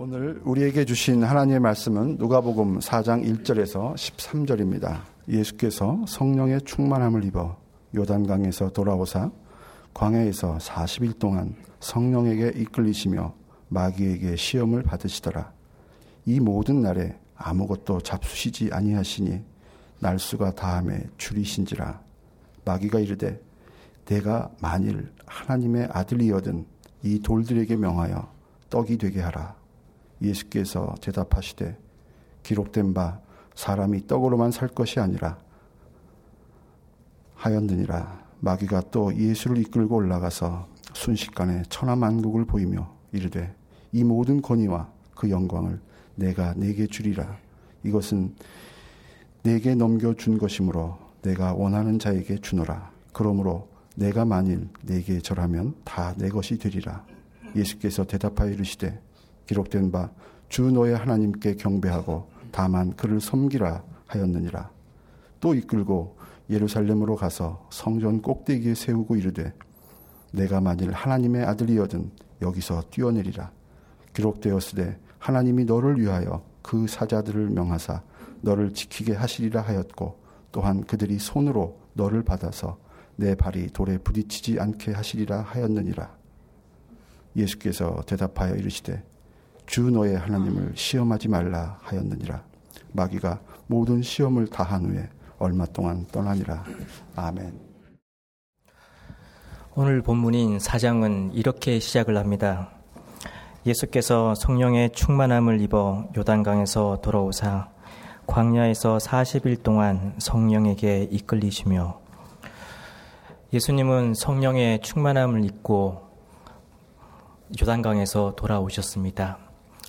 오늘 우리에게 주신 하나님의 말씀은 누가복음 4장 1절에서 13절입니다. 예수께서 성령의 충만함을 입어 요단강에서 돌아오사 광야에서 40일 동안 성령에게 이끌리시며 마귀에게 시험을 받으시더라. 이 모든 날에 아무것도 잡수시지 아니하시니 날수가 다함에 줄이신지라. 마귀가 이르되 내가 만일 하나님의 아들이여든 이 돌들에게 명하여 떡이 되게 하라. 예수께서 대답하시되 기록된 바 사람이 떡으로만 살 것이 아니라 하였느니라. 마귀가 또 예수를 이끌고 올라가서 순식간에 천하만국을 보이며 이르되 이 모든 권위와 그 영광을 내가 내게 주리라. 이것은 내게 넘겨준 것이므로 내가 원하는 자에게 주노라. 그러므로 내가 만일 내게 절하면 다 내 것이 되리라. 예수께서 대답하여 이르시되 기록된 바 주 너의 하나님께 경배하고 다만 그를 섬기라 하였느니라. 또 이끌고 예루살렘으로 가서 성전 꼭대기에 세우고 이르되 내가 만일 하나님의 아들이여든 여기서 뛰어내리라. 기록되었으되 하나님이 너를 위하여 그 사자들을 명하사 너를 지키게 하시리라 하였고 또한 그들이 손으로 너를 받아서 내 발이 돌에 부딪히지 않게 하시리라 하였느니라. 예수께서 대답하여 이르시되 주 너의 하나님을 시험하지 말라 하였느니라. 마귀가 모든 시험을 다한 후에 얼마 동안 떠나니라. 아멘. 오늘 본문인 사장은 이렇게 시작을 합니다. 예수께서 성령의 충만함을 입어 요단강에서 돌아오사 광야에서 40일 동안 성령에게 이끌리시며 예수님은 성령의 충만함을 입고 요단강에서 돌아오셨습니다.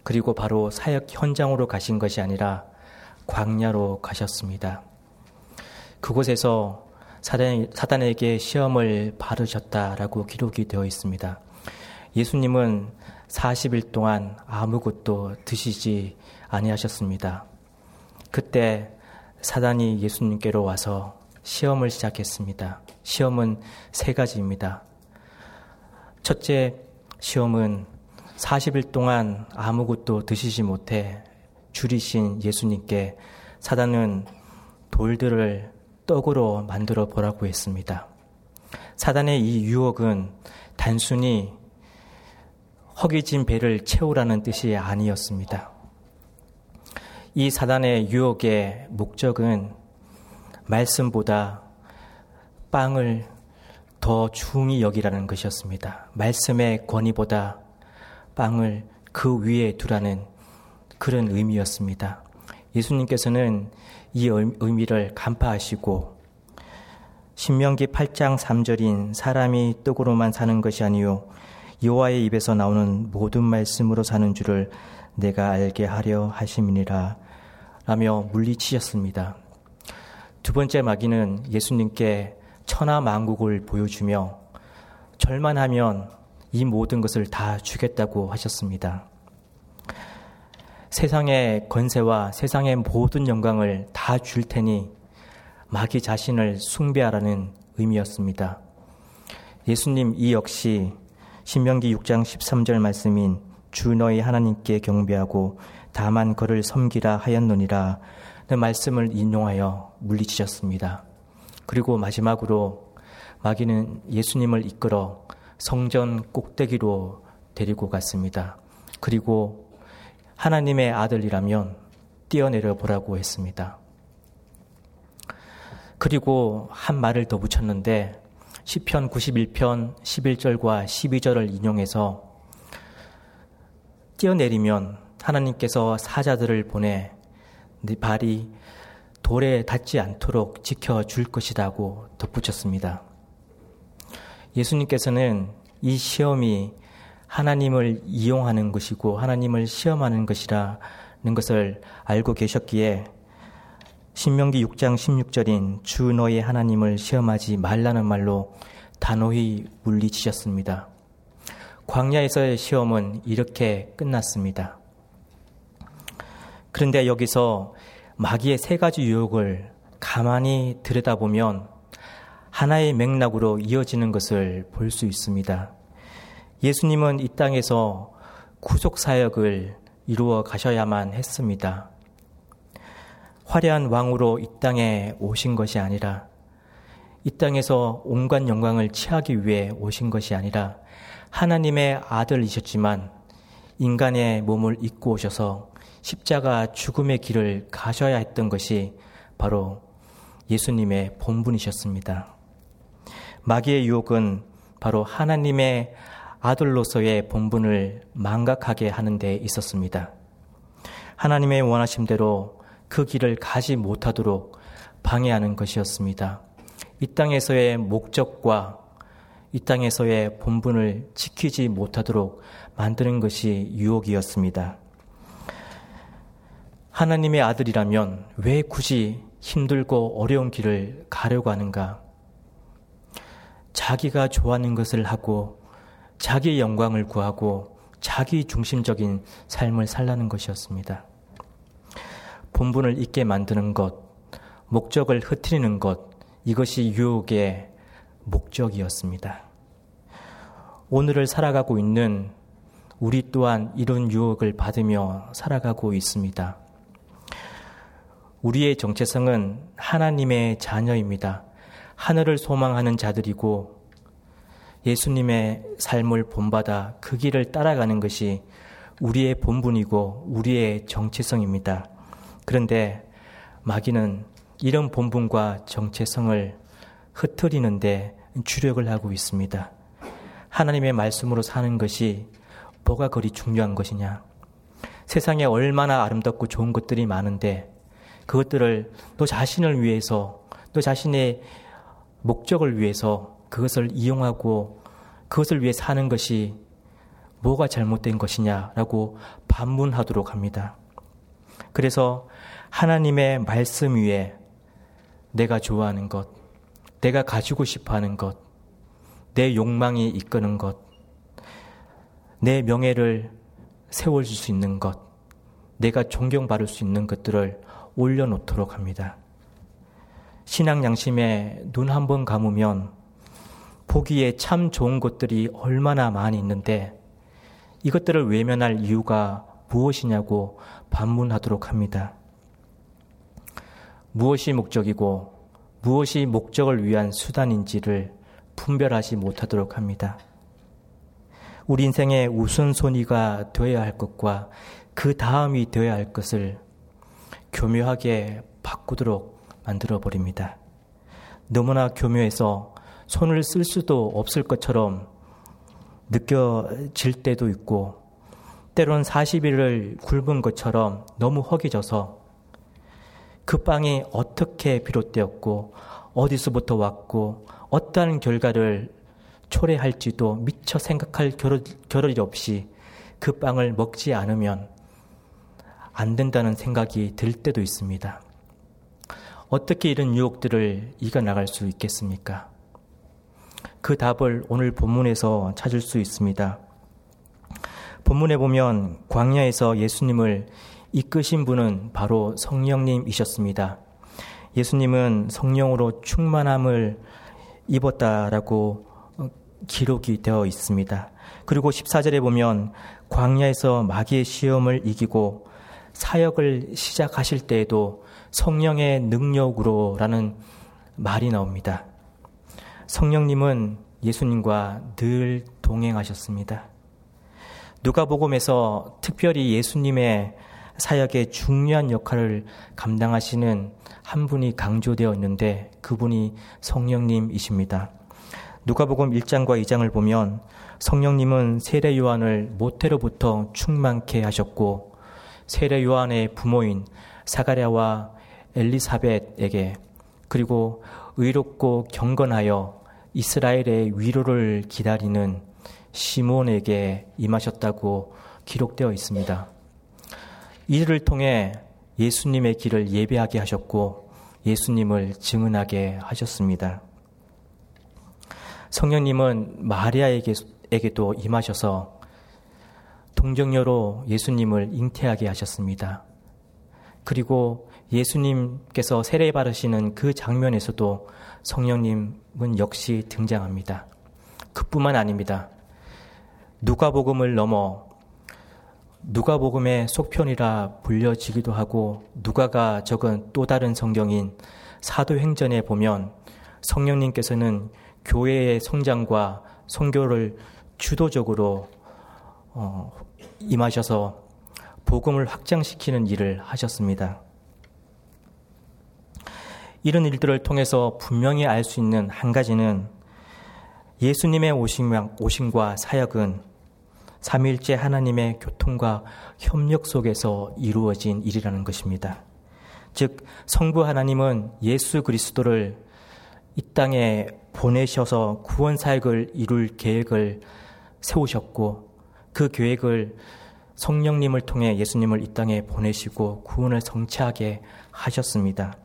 그리고 바로 사역 현장으로 가신 것이 아니라 광야로 가셨습니다. 그곳에서 사단, 에게 시험을 받으셨다라고 기록이 되어 있습니다. 예수님은 40일 동안 아무것도 드시지 아니하셨습니다. 그때 사단이 예수님께로 와서 시험을 시작했습니다. 시험은 세 가지입니다. 첫째 시험은 40일 동안 아무것도 드시지 못해 줄이신 예수님께 사단은 돌들을 떡으로 만들어 보라고 했습니다. 사단의 이 유혹은 단순히 허기진 배를 채우라는 뜻이 아니었습니다. 이 사단의 유혹의 목적은 말씀보다 빵을 더 중히 여기라는 것이었습니다. 말씀의 권위보다 빵을 그 위에 두라는 그런 의미였습니다. 예수님께서는 이 의미를 간파하시고 신명기 8장 3절인 사람이 떡으로만 사는 것이 아니요 여호와의 입에서 나오는 모든 말씀으로 사는 줄을 내가 알게 하려 하심이니라 라며 물리치셨습니다. 두 번째 마귀는 예수님께 천하 만국을 보여주며 절만하면 이 모든 것을 다 주겠다고 하셨습니다. 세상의 권세와 세상의 모든 영광을 다 줄 테니 마귀 자신을 숭배하라는 의미였습니다. 예수님 이 역시 신명기 6장 13절 말씀인 주 너희 하나님께 경배하고 다만 그를 섬기라 하였노니라 는 말씀을 인용하여 물리치셨습니다. 그리고 마지막으로 마귀는 예수님을 이끌어 성전 꼭대기로 데리고 갔습니다. 그리고 하나님의 아들이라면 뛰어내려 보라고 했습니다. 그리고 한 말을 더 붙였는데 시편 91편 11절과 12절을 인용해서 뛰어내리면 하나님께서 사자들을 보내 네 발이 돌에 닿지 않도록 지켜 줄 것이라고 덧붙였습니다. 예수님께서는 이 시험이 하나님을 이용하는 것이고 하나님을 시험하는 것이라는 것을 알고 계셨기에 신명기 6장 16절인 주 너의 하나님을 시험하지 말라는 말로 단호히 물리치셨습니다. 광야에서의 시험은 이렇게 끝났습니다. 그런데 여기서 마귀의 세 가지 유혹을 가만히 들여다보면 하나의 맥락으로 이어지는 것을 볼 수 있습니다. 예수님은 이 땅에서 구속 사역을 이루어 가셔야만 했습니다. 화려한 왕으로 이 땅에 오신 것이 아니라 이 땅에서 온갖 영광을 취하기 위해 오신 것이 아니라 하나님의 아들이셨지만 인간의 몸을 입고 오셔서 십자가 죽음의 길을 가셔야 했던 것이 바로 예수님의 본분이셨습니다. 마귀의 유혹은 바로 하나님의 아들로서의 본분을 망각하게 하는 데 있었습니다. 하나님의 원하심대로 그 길을 가지 못하도록 방해하는 것이었습니다. 이 땅에서의 목적과 이 땅에서의 본분을 지키지 못하도록 만드는 것이 유혹이었습니다. 하나님의 아들이라면 왜 굳이 힘들고 어려운 길을 가려고 하는가? 자기가 좋아하는 것을 하고 자기의 영광을 구하고 자기 중심적인 삶을 살라는 것이었습니다. 본분을 잊게 만드는 것, 목적을 흐트리는 것, 이것이 유혹의 목적이었습니다. 오늘을 살아가고 있는 우리 또한 이런 유혹을 받으며 살아가고 있습니다. 우리의 정체성은 하나님의 자녀입니다. 하늘을 소망하는 자들이고 예수님의 삶을 본받아 그 길을 따라가는 것이 우리의 본분이고 우리의 정체성입니다. 그런데 마귀는 이런 본분과 정체성을 흩트리는데 주력을 하고 있습니다. 하나님의 말씀으로 사는 것이 뭐가 그리 중요한 것이냐? 세상에 얼마나 아름답고 좋은 것들이 많은데 그것들을 너 자신을 위해서 너 자신의 목적을 위해서 그것을 이용하고 그것을 위해 사는 것이 뭐가 잘못된 것이냐라고 반문하도록 합니다. 그래서 하나님의 말씀 위에 내가 좋아하는 것, 내가 가지고 싶어 하는 것, 내 욕망이 이끄는 것, 내 명예를 세워줄 수 있는 것, 내가 존경받을 수 있는 것들을 올려놓도록 합니다. 신앙 양심에 눈 한 번 감으면 보기에 참 좋은 것들이 얼마나 많이 있는데 이것들을 외면할 이유가 무엇이냐고 반문하도록 합니다. 무엇이 목적이고 무엇이 목적을 위한 수단인지를 분별하지 못하도록 합니다. 우리 인생의 우선순위가 되어야 할 것과 그 다음이 되어야 할 것을 교묘하게 바꾸도록 만들어 버립니다. 너무나 교묘해서 손을 쓸 수도 없을 것처럼 느껴질 때도 있고 때론 40일을 굶은 것처럼 너무 허기져서 그 빵이 어떻게 비롯되었고 어디서부터 왔고 어떠한 결과를 초래할지도 미처 생각할 겨를, 겨를이 없이 그 빵을 먹지 않으면 안 된다는 생각이 들 때도 있습니다. 어떻게 이런 유혹들을 이겨나갈 수 있겠습니까? 그 답을 오늘 본문에서 찾을 수 있습니다. 본문에 보면 광야에서 예수님을 이끄신 분은 바로 성령님이셨습니다. 예수님은 성령으로 충만함을 입었다라고 기록이 되어 있습니다. 그리고 14절에 보면 광야에서 마귀의 시험을 이기고 사역을 시작하실 때에도 성령의 능력으로라는 말이 나옵니다. 성령님은 예수님과 늘 동행하셨습니다. 누가복음에서 특별히 예수님의 사역에 중요한 역할을 감당하시는 한 분이 강조되어 있는데 그분이 성령님이십니다. 누가복음 1장과 2장을 보면 성령님은 세례 요한을 모태로부터 충만케 하셨고 세례 요한의 부모인 사가랴와 엘리사벳에게 그리고 의롭고 경건하여 이스라엘의 위로를 기다리는 시몬에게 임하셨다고 기록되어 있습니다. 이를 통해 예수님의 길을 예배하게 하셨고 예수님을 증언하게 하셨습니다. 성령님은 마리아에게도 임하셔서 동정녀로 예수님을 잉태하게 하셨습니다. 그리고 예수님께서 세례 바르시는 그 장면에서도 성령님은 역시 등장합니다. 그뿐만 아닙니다. 누가복음을 넘어 누가복음의 속편이라 불려지기도 하고 누가가 적은 또 다른 성경인 사도행전에 보면 성령님께서는 교회의 성장과 성교를 주도적으로 어, 임하셔서 복음을 확장시키는 일을 하셨습니다. 이런 일들을 통해서 분명히 알 수 있는 한 가지는 예수님의 오심과 사역은 삼일째 하나님의 교통과 협력 속에서 이루어진 일이라는 것입니다. 즉, 성부 하나님은 예수 그리스도를 이 땅에 보내셔서 구원 사역을 이룰 계획을 세우셨고 그 계획을 성령님을 통해 예수님을 이 땅에 보내시고 구원을 성취하게 하셨습니다.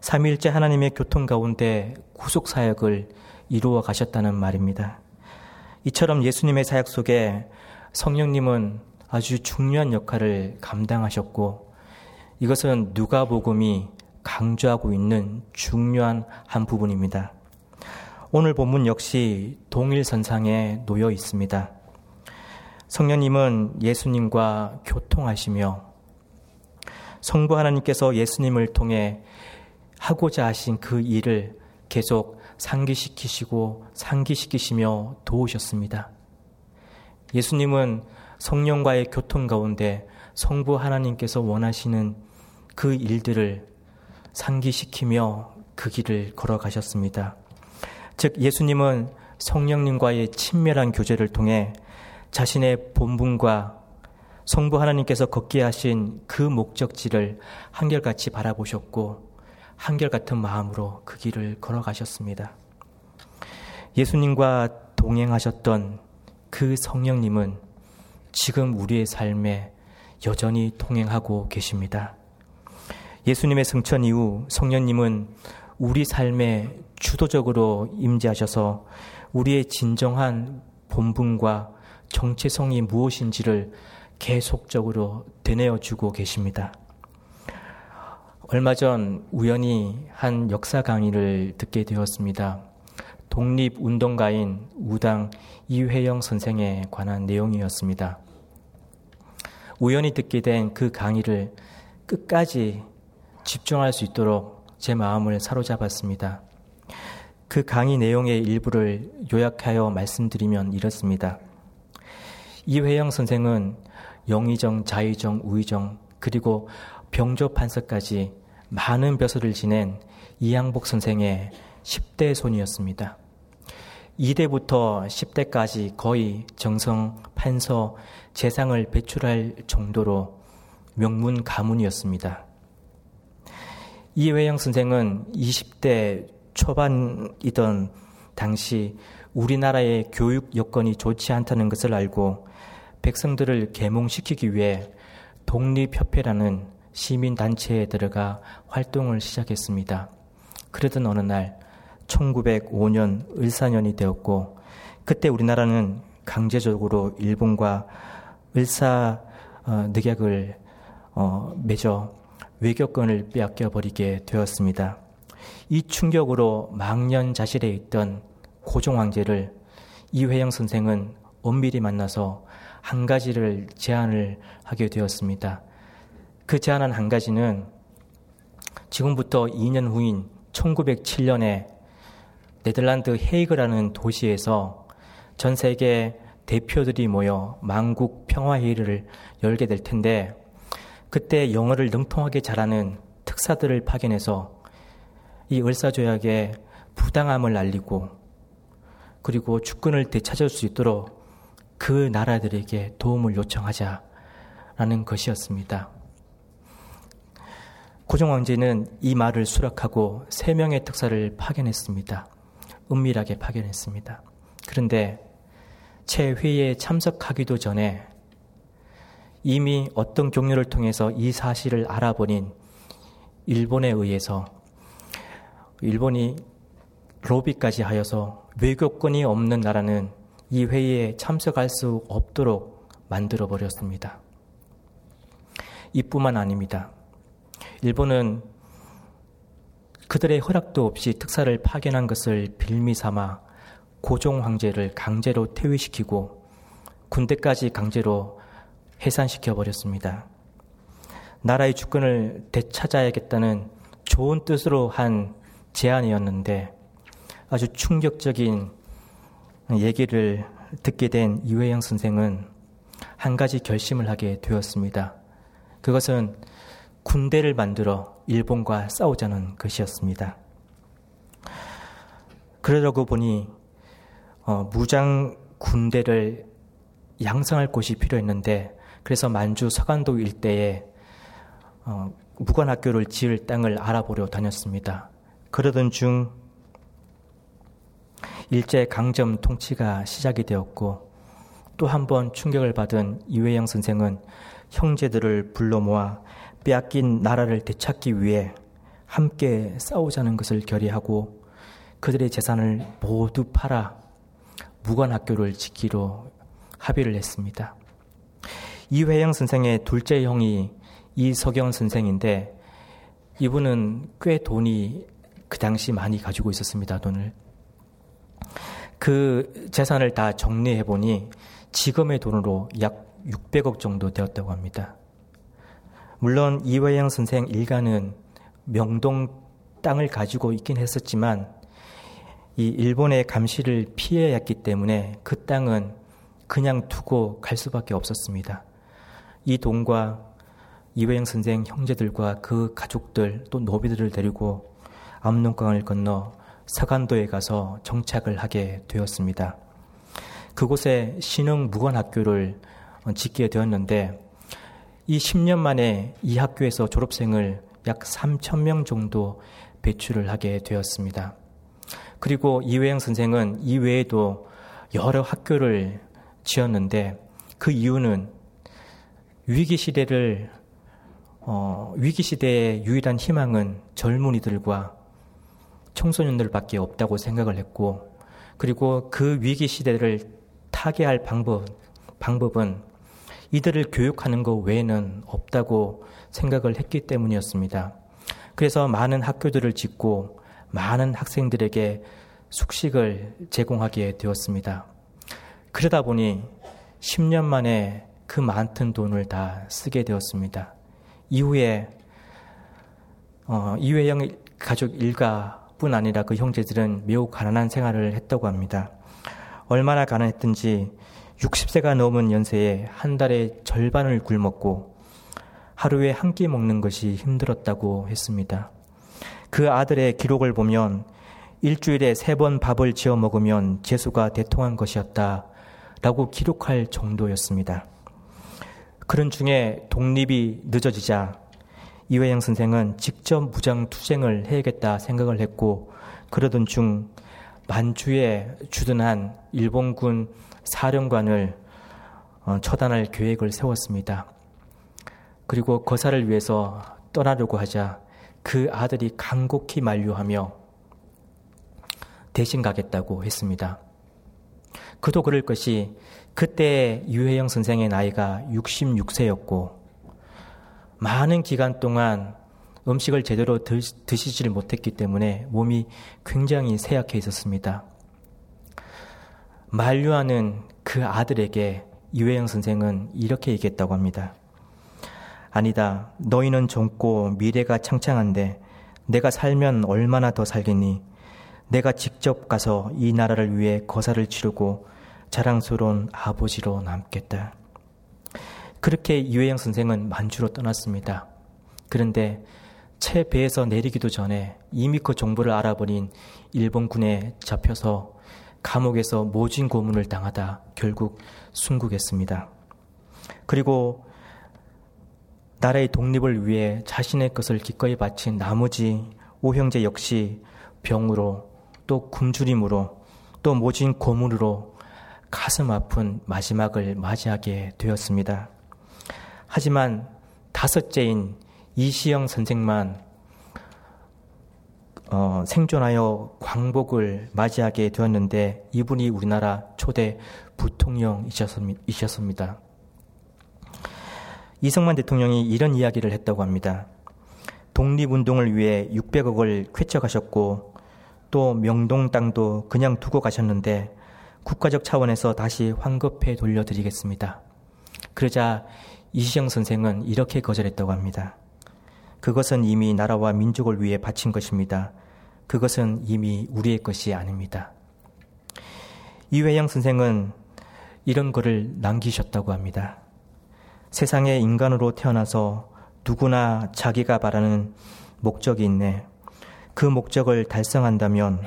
삼일째 하나님의 교통 가운데 구속 사역을 이루어 가셨다는 말입니다. 이처럼 예수님의 사역 속에 성령님은 아주 중요한 역할을 감당하셨고 이것은 누가복음이 강조하고 있는 중요한 한 부분입니다. 오늘 본문 역시 동일 선상에 놓여 있습니다. 성령님은 예수님과 교통하시며 성부 하나님께서 예수님을 통해 하고자 하신 그 일을 계속 상기시키시고 상기시키시며 도우셨습니다. 예수님은 성령과의 교통 가운데 성부 하나님께서 원하시는 그 일들을 상기시키며 그 길을 걸어가셨습니다. 즉, 예수님은 성령님과의 친밀한 교제를 통해 자신의 본분과 성부 하나님께서 걷게 하신 그 목적지를 한결같이 바라보셨고 한결같은 마음으로 그 길을 걸어가셨습니다. 예수님과 동행하셨던 그 성령님은 지금 우리의 삶에 여전히 동행하고 계십니다. 예수님의 승천 이후 성령님은 우리 삶에 주도적으로 임재하셔서 우리의 진정한 본분과 정체성이 무엇인지를 계속적으로 되뇌어 주고 계십니다. 얼마 전 우연히 한 역사 강의를 듣게 되었습니다. 독립운동가인 우당 이회영 선생에 관한 내용이었습니다. 우연히 듣게 된 그 강의를 끝까지 집중할 수 있도록 제 마음을 사로잡았습니다. 그 강의 내용의 일부를 요약하여 말씀드리면 이렇습니다. 이회영 선생은 영의정, 자의정, 우의정, 그리고 병조 판서까지 많은 벼슬을 지낸 이양복 선생의 10대 손이었습니다. 2대부터 10대까지 거의 정성, 판서, 재상을 배출할 정도로 명문 가문이었습니다. 이회영 선생은 20대 초반이던 당시 우리나라의 교육 여건이 좋지 않다는 것을 알고 백성들을 계몽시키기 위해 독립협회라는 시민단체에 들어가 활동을 시작했습니다. 그러던 어느 날 1905년 을사년이 되었고 그때 우리나라는 강제적으로 일본과 을사 어, 늑약을 어, 맺어 외교권을 빼앗겨 버리게 되었습니다. 이 충격으로 망년자실에 있던 고종 황제를 이회영 선생은 엄밀히 만나서 한 가지를 제안을 하게 되었습니다. 그 제안한 한 가지는 지금부터 2년 후인 1907년에 네덜란드 헤이그라는 도시에서 전 세계 대표들이 모여 만국 평화회의를 열게 될 텐데 그때 영어를 능통하게 잘하는 특사들을 파견해서 이 을사조약의 부당함을 알리고 그리고 주권을 되찾을 수 있도록 그 나라들에게 도움을 요청하자라는 것이었습니다. 고종 황제는 이 말을 수락하고 세 명의 특사를 파견했습니다. 은밀하게 파견했습니다. 그런데 채 회의에 참석하기도 전에 이미 어떤 경로를 통해서 이 사실을 알아버린 일본에 의해서 일본이 로비까지 하여서 외교권이 없는 나라는 이 회의에 참석할 수 없도록 만들어 버렸습니다. 이뿐만 아닙니다. 일본은 그들의 허락도 없이 특사를 파견한 것을 빌미 삼아 고종 황제를 강제로 퇴위시키고 군대까지 강제로 해산시켜 버렸습니다. 나라의 주권을 되찾아야겠다는 좋은 뜻으로 한 제안이었는데 아주 충격적인 얘기를 듣게 된 이회영 선생은 한 가지 결심을 하게 되었습니다. 그것은 군대를 만들어 일본과 싸우자는 것이었습니다. 그러려고 보니 어, 무장 군대를 양성할 곳이 필요했는데 그래서 만주 서간도 일대에 어, 무관학교를 지을 땅을 알아보려 다녔습니다. 그러던 중 일제 강점 통치가 시작이 되었고 또 한 번 충격을 받은 이회영 선생은 형제들을 불러 모아 빼앗긴 나라를 되찾기 위해 함께 싸우자는 것을 결의하고 그들의 재산을 모두 팔아 무관학교를 짓기로 합의를 했습니다. 이회영 선생의 둘째 형이 이석영 선생인데 이분은 꽤 돈이 그 당시 많이 가지고 있었습니다. 돈을. 그 재산을 다 정리해 보니 지금의 돈으로 약 600억 정도 되었다고 합니다. 물론 이회영 선생 일가는 명동 땅을 가지고 있긴 했었지만 이 일본의 감시를 피해야 했기 때문에 그 땅은 그냥 두고 갈 수밖에 없었습니다. 이 돈과 이회영 선생 형제들과 그 가족들 또 노비들을 데리고 압록강을 건너 서간도에 가서 정착을 하게 되었습니다. 그곳에 신흥 무관학교를 짓게 되었는데 이 10년 만에 이 학교에서 졸업생을 약 3천 명 정도 배출을 하게 되었습니다. 그리고 이회영 선생은 이외에도 여러 학교를 지었는데 그 이유는 위기 시대를 어, 위기 시대의 유일한 희망은 젊은이들과 청소년들밖에 없다고 생각을 했고 그리고 그 위기 시대를 타개할 방법 방법은 이들을 교육하는 것 외에는 없다고 생각을 했기 때문이었습니다. 그래서 많은 학교들을 짓고 많은 학생들에게 숙식을 제공하게 되었습니다. 그러다 보니 10년 만에 그 많던 돈을 다 쓰게 되었습니다. 이후에 어, 이회영 가족 일가뿐 아니라 그 형제들은 매우 가난한 생활을 했다고 합니다. 얼마나 가난했든지 60세가 넘은 연세에 한 달에 절반을 굶었고 하루에 한 끼 먹는 것이 힘들었다고 했습니다. 그 아들의 기록을 보면 일주일에 세 번 밥을 지어 먹으면 재수가 대통한 것이었다. 라고 기록할 정도였습니다. 그런 중에 독립이 늦어지자 이회영 선생은 직접 무장 투쟁을 해야겠다 생각을 했고 그러던 중 만주에 주둔한 일본군 사령관을 어, 처단할 계획을 세웠습니다. 그리고 거사를 위해서 떠나려고 하자 그 아들이 간곡히 만류하며 대신 가겠다고 했습니다. 그도 그럴 것이 그때 유혜영 선생의 나이가 66세였고 많은 기간 동안 음식을 제대로 드시지를 못했기 때문에 몸이 굉장히 쇠약해 있었습니다. 만류하는 그 아들에게 유혜영 선생은 이렇게 얘기했다고 합니다. 아니다. 너희는 젊고 미래가 창창한데 내가 살면 얼마나 더 살겠니? 내가 직접 가서 이 나라를 위해 거사를 치르고 자랑스러운 아버지로 남겠다. 그렇게 이회영 선생은 만주로 떠났습니다. 그런데 채 배에서 내리기도 전에 이미 그 정보를 알아버린 일본군에 잡혀서 감옥에서 모진 고문을 당하다 결국 순국했습니다. 그리고 나라의 독립을 위해 자신의 것을 기꺼이 바친 나머지 오형제 역시 병으로 또 굶주림으로 또 모진 고문으로 가슴 아픈 마지막을 맞이하게 되었습니다. 하지만 다섯째인 이시영 선생만 어, 생존하여 광복을 맞이하게 되었는데 이분이 우리나라 초대 부통령이셨습니다. 이승만 대통령이 이런 이야기를 했다고 합니다. 독립운동을 위해 600억을 쾌척하셨고 또 명동 땅도 그냥 두고 가셨는데 국가적 차원에서 다시 환급해 돌려드리겠습니다. 그러자 이시영 선생은 이렇게 거절했다고 합니다. 그것은 이미 나라와 민족을 위해 바친 것입니다. 그것은 이미 우리의 것이 아닙니다. 이회영 선생은 이런 글을 남기셨다고 합니다. 세상에 인간으로 태어나서 누구나 자기가 바라는 목적이 있네. 그 목적을 달성한다면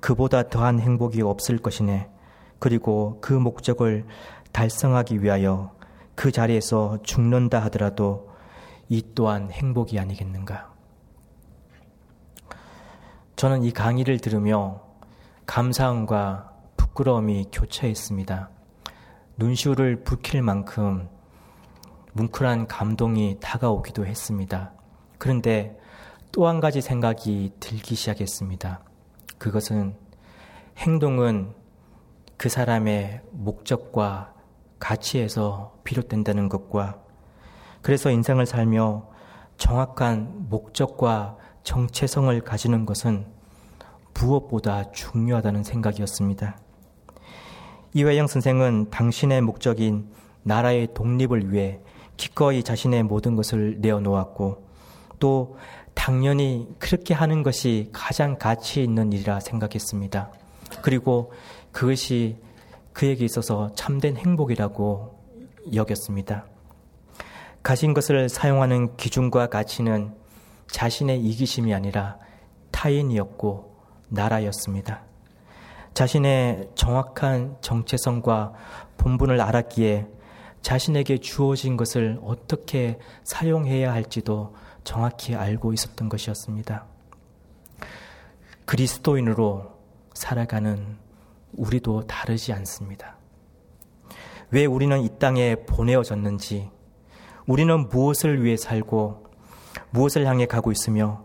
그보다 더한 행복이 없을 것이네. 그리고 그 목적을 달성하기 위하여 그 자리에서 죽는다 하더라도 이 또한 행복이 아니겠는가. 저는 이 강의를 들으며 감사함과 부끄러움이 교차했습니다. 눈시울을 붉힐 만큼 뭉클한 감동이 다가오기도 했습니다. 그런데 또 한 가지 생각이 들기 시작했습니다. 그것은 행동은 그 사람의 목적과 가치에서 비롯된다는 것과 그래서 인생을 살며 정확한 목적과 정체성을 가지는 것은 무엇보다 중요하다는 생각이었습니다. 이회영 선생은 당신의 목적인 나라의 독립을 위해 기꺼이 자신의 모든 것을 내어놓았고 또 당연히 그렇게 하는 것이 가장 가치 있는 일이라 생각했습니다. 그리고 그것이 그에게 있어서 참된 행복이라고 여겼습니다. 가진 것을 사용하는 기준과 가치는 자신의 이기심이 아니라 타인이었고 나라였습니다. 자신의 정확한 정체성과 본분을 알았기에 자신에게 주어진 것을 어떻게 사용해야 할지도 정확히 알고 있었던 것이었습니다. 그리스도인으로 살아가는 우리도 다르지 않습니다. 왜 우리는 이 땅에 보내어졌는지, 우리는 무엇을 위해 살고, 무엇을 향해 가고 있으며,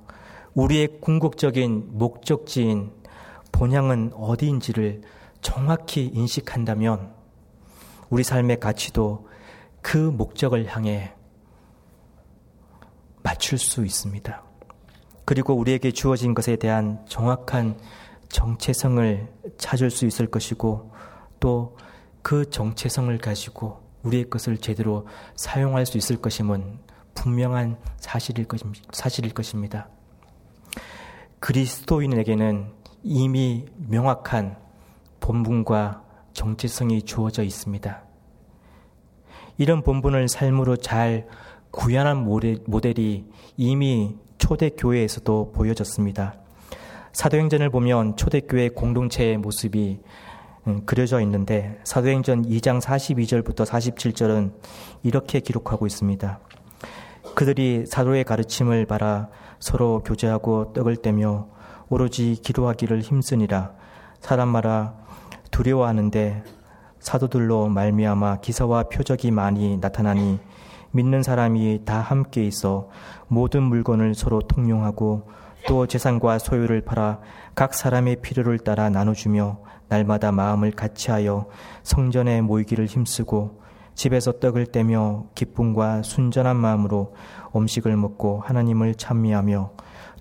우리의 궁극적인 목적지인 본향은 어디인지를 정확히 인식한다면, 우리 삶의 가치도 그 목적을 향해 맞출 수 있습니다. 그리고 우리에게 주어진 것에 대한 정확한 정체성을 찾을 수 있을 것이고 또 그 정체성을 가지고 우리의 것을 제대로 사용할 수 있을 것임은 분명한 사실일, 것입니다. 그리스도인에게는 이미 명확한 본분과 정체성이 주어져 있습니다. 이런 본분을 삶으로 잘 구현한 모델이 이미 초대교회에서도 보여졌습니다. 사도행전을 보면 초대교회 공동체의 모습이 음, 그려져 있는데 사도행전 2장 42절부터 47절은 이렇게 기록하고 있습니다. 그들이 사도의 가르침을 바라 서로 교제하고 떡을 떼며 오로지 기도하기를 힘쓰니라 사람마다 두려워하는데 사도들로 말미암아 기사와 표적이 많이 나타나니 믿는 사람이 다 함께 있어 모든 물건을 서로 통용하고 또 재산과 소유를 팔아 각 사람의 필요를 따라 나눠주며 날마다 마음을 같이하여 성전에 모이기를 힘쓰고 집에서 떡을 떼며 기쁨과 순전한 마음으로 음식을 먹고 하나님을 찬미하며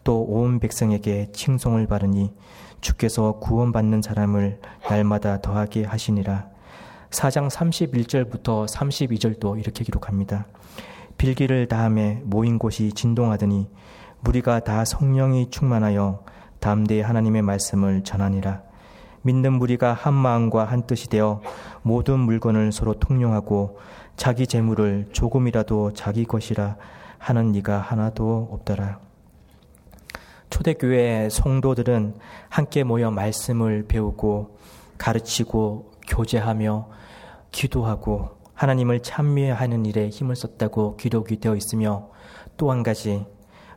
또 온 백성에게 칭송을 바르니 주께서 구원받는 사람을 날마다 더하게 하시니라. 4장 31절부터 32절도 이렇게 기록합니다. 빌기를 다음에 모인 곳이 진동하더니 무리가 다 성령이 충만하여 담대히 하나님의 말씀을 전하니라. 믿는 무리가 한 마음과 한 뜻이 되어 모든 물건을 서로 통용하고 자기 재물을 조금이라도 자기 것이라 하는 이가 하나도 없더라. 초대교회 성도들은 함께 모여 말씀을 배우고 가르치고 교제하며 기도하고 하나님을 찬미하는 일에 힘을 썼다고 기록이 되어 있으며 또 한 가지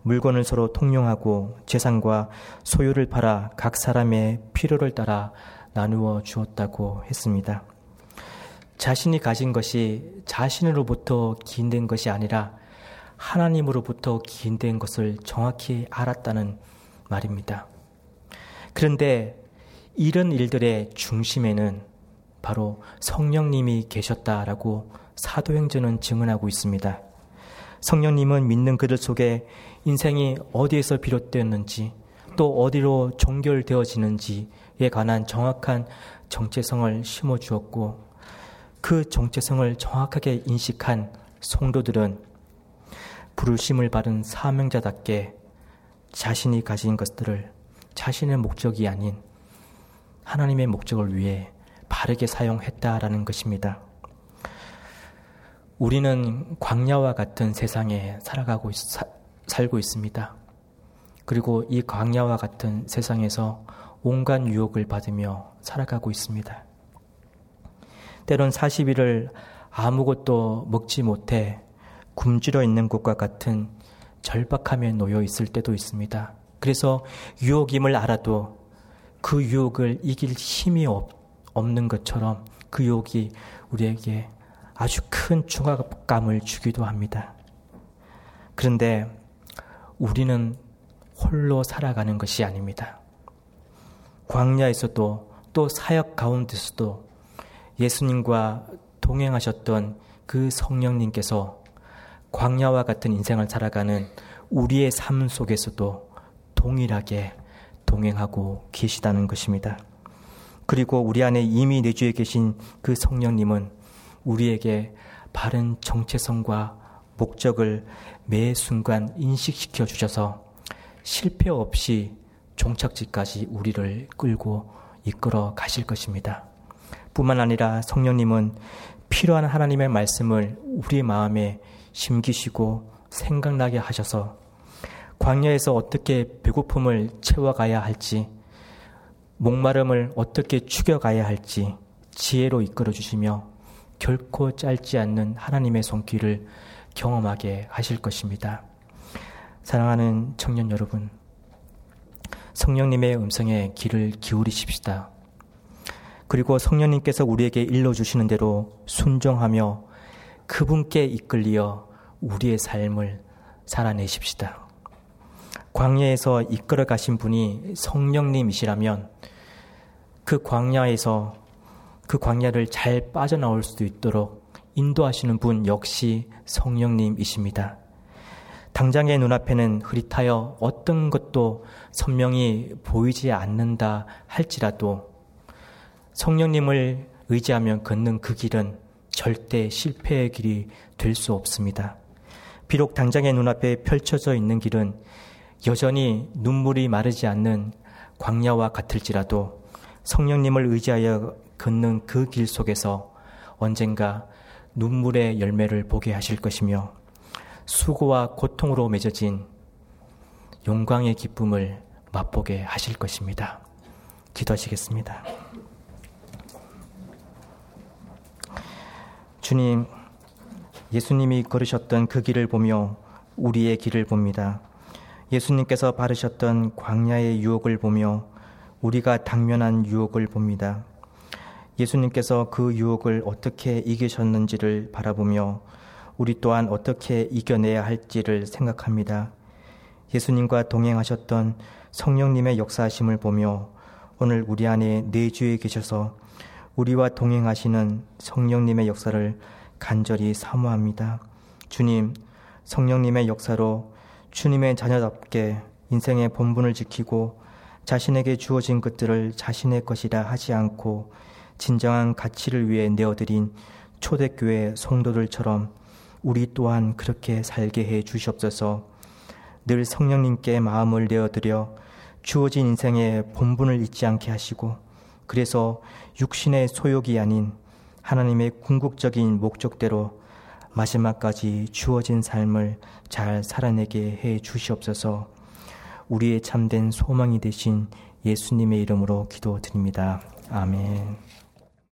물건을 서로 통용하고 재산과 소유를 팔아 각 사람의 필요를 따라 나누어 주었다고 했습니다. 자신이 가진 것이 자신으로부터 기인된 것이 아니라 하나님으로부터 기인된 것을 정확히 알았다는 말입니다. 그런데 이런 일들의 중심에는 바로 성령님이 계셨다라고 사도행전은 증언하고 있습니다. 성령님은 믿는 그들 속에 인생이 어디에서 비롯되었는지 또 어디로 종결되어지는지에 관한 정확한 정체성을 심어 주었고 그 정체성을 정확하게 인식한 성도들은 부르심을 받은 사명자답게 자신이 가진 것들을 자신의 목적이 아닌 하나님의 목적을 위해 바르게 사용했다라는 것입니다. 우리는 광야와 같은 세상에 살아가고 있, 사, 살고 있습니다. 그리고 이 광야와 같은 세상에서 온갖 유혹을 받으며 살아가고 있습니다. 때론 40일을 아무것도 먹지 못해 굶주려 있는 것과 같은 절박함에 놓여 있을 때도 있습니다. 그래서 유혹임을 알아도 그 유혹을 이길 힘이 없, 없는 것처럼 그 유혹이 우리에게 아주 큰 중압감을 주기도 합니다. 그런데 우리는 홀로 살아가는 것이 아닙니다. 광야에서도 또 사역 가운데서도 예수님과 동행하셨던 그 성령님께서 광야와 같은 인생을 살아가는 우리의 삶 속에서도 동일하게 동행하고 계시다는 것입니다. 그리고 우리 안에 이미 내주에 계신 그 성령님은 우리에게 바른 정체성과 목적을 매 순간 인식시켜 주셔서 실패 없이 종착지까지 우리를 끌고 이끌어 가실 것입니다. 뿐만 아니라 성령님은 필요한 하나님의 말씀을 우리 마음에 심기시고 생각나게 하셔서 광야에서 어떻게 배고픔을 채워가야 할지, 목마름을 어떻게 죽여가야 할지 지혜로 이끌어 주시며 결코 짧지 않는 하나님의 손길을 경험하게 하실 것입니다. 사랑하는 청년 여러분, 성령님의 음성에 귀를 기울이십시다. 그리고 성령님께서 우리에게 일러주시는 대로 순종하며 그분께 이끌리어 우리의 삶을 살아내십시다. 광야에서 이끌어 가신 분이 성령님이시라면 그 광야에서 그 광야를 잘 빠져나올 수 있도록 인도하시는 분 역시 성령님이십니다. 당장의 눈앞에는 흐릿하여 어떤 것도 선명히 보이지 않는다 할지라도 성령님을 의지하며 걷는 그 길은 절대 실패의 길이 될 수 없습니다. 비록 당장의 눈앞에 펼쳐져 있는 길은 여전히 눈물이 마르지 않는 광야와 같을지라도 성령님을 의지하여 걷는 그 길 속에서 언젠가 눈물의 열매를 보게 하실 것이며 수고와 고통으로 맺어진 영광의 기쁨을 맛보게 하실 것입니다. 기도하시겠습니다. 주님, 예수님이 걸으셨던 그 길을 보며 우리의 길을 봅니다. 예수님께서 바르셨던 광야의 유혹을 보며 우리가 당면한 유혹을 봅니다. 예수님께서 그 유혹을 어떻게 이기셨는지를 바라보며 우리 또한 어떻게 이겨내야 할지를 생각합니다. 예수님과 동행하셨던 성령님의 역사하심을 보며 오늘 우리 안에 내주에 계셔서 우리와 동행하시는 성령님의 역사를 간절히 사모합니다. 주님, 성령님의 역사로 주님의 자녀답게 인생의 본분을 지키고 자신에게 주어진 것들을 자신의 것이라 하지 않고 진정한 가치를 위해 내어드린 초대교회 성도들처럼 우리 또한 그렇게 살게 해 주시옵소서. 늘 성령님께 마음을 내어드려 주어진 인생의 본분을 잊지 않게 하시고 그래서 육신의 소욕이 아닌 하나님의 궁극적인 목적대로 마지막까지 주어진 삶을 잘 살아내게 해 주시옵소서. 우리의 참된 소망이 되신 예수님의 이름으로 기도드립니다. 아멘.